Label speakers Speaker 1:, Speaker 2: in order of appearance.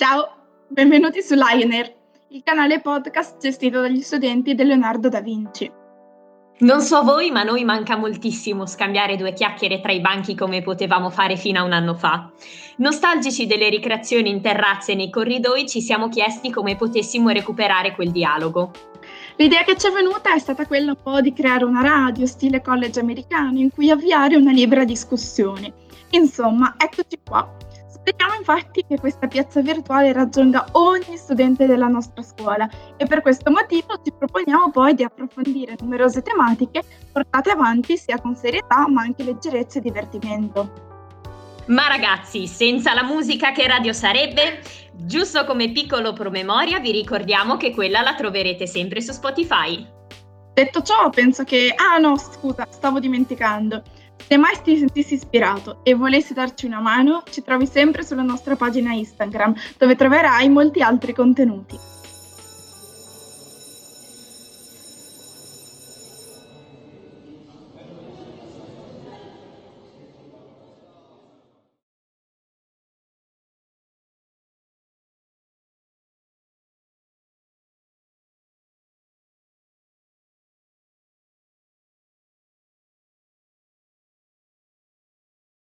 Speaker 1: Ciao, benvenuti su Lioner, il canale podcast gestito dagli studenti del Leonardo da Vinci.
Speaker 2: Non so voi, ma noi manca moltissimo scambiare due chiacchiere tra i banchi come potevamo fare fino a un anno fa. Nostalgici delle ricreazioni in terrazze e nei corridoi, ci siamo chiesti come potessimo recuperare quel dialogo.
Speaker 1: L'idea che ci è venuta è stata quella un po' di creare una radio stile college americano in cui avviare una libera discussione. Insomma, eccoci qua Speriamo infatti che questa piazza virtuale raggiunga ogni studente della nostra scuola e per questo motivo ci proponiamo poi di approfondire numerose tematiche portate avanti sia con serietà ma anche leggerezza e divertimento.
Speaker 2: Ma ragazzi, senza la musica che radio sarebbe? Giusto come piccolo promemoria vi ricordiamo che quella la troverete sempre su Spotify.
Speaker 1: Detto ciò, penso che... Ah no, scusa, stavo dimenticando. Se mai ti sentissi ispirato e volessi darci una mano, ci trovi sempre sulla nostra pagina Instagram, dove troverai molti altri contenuti.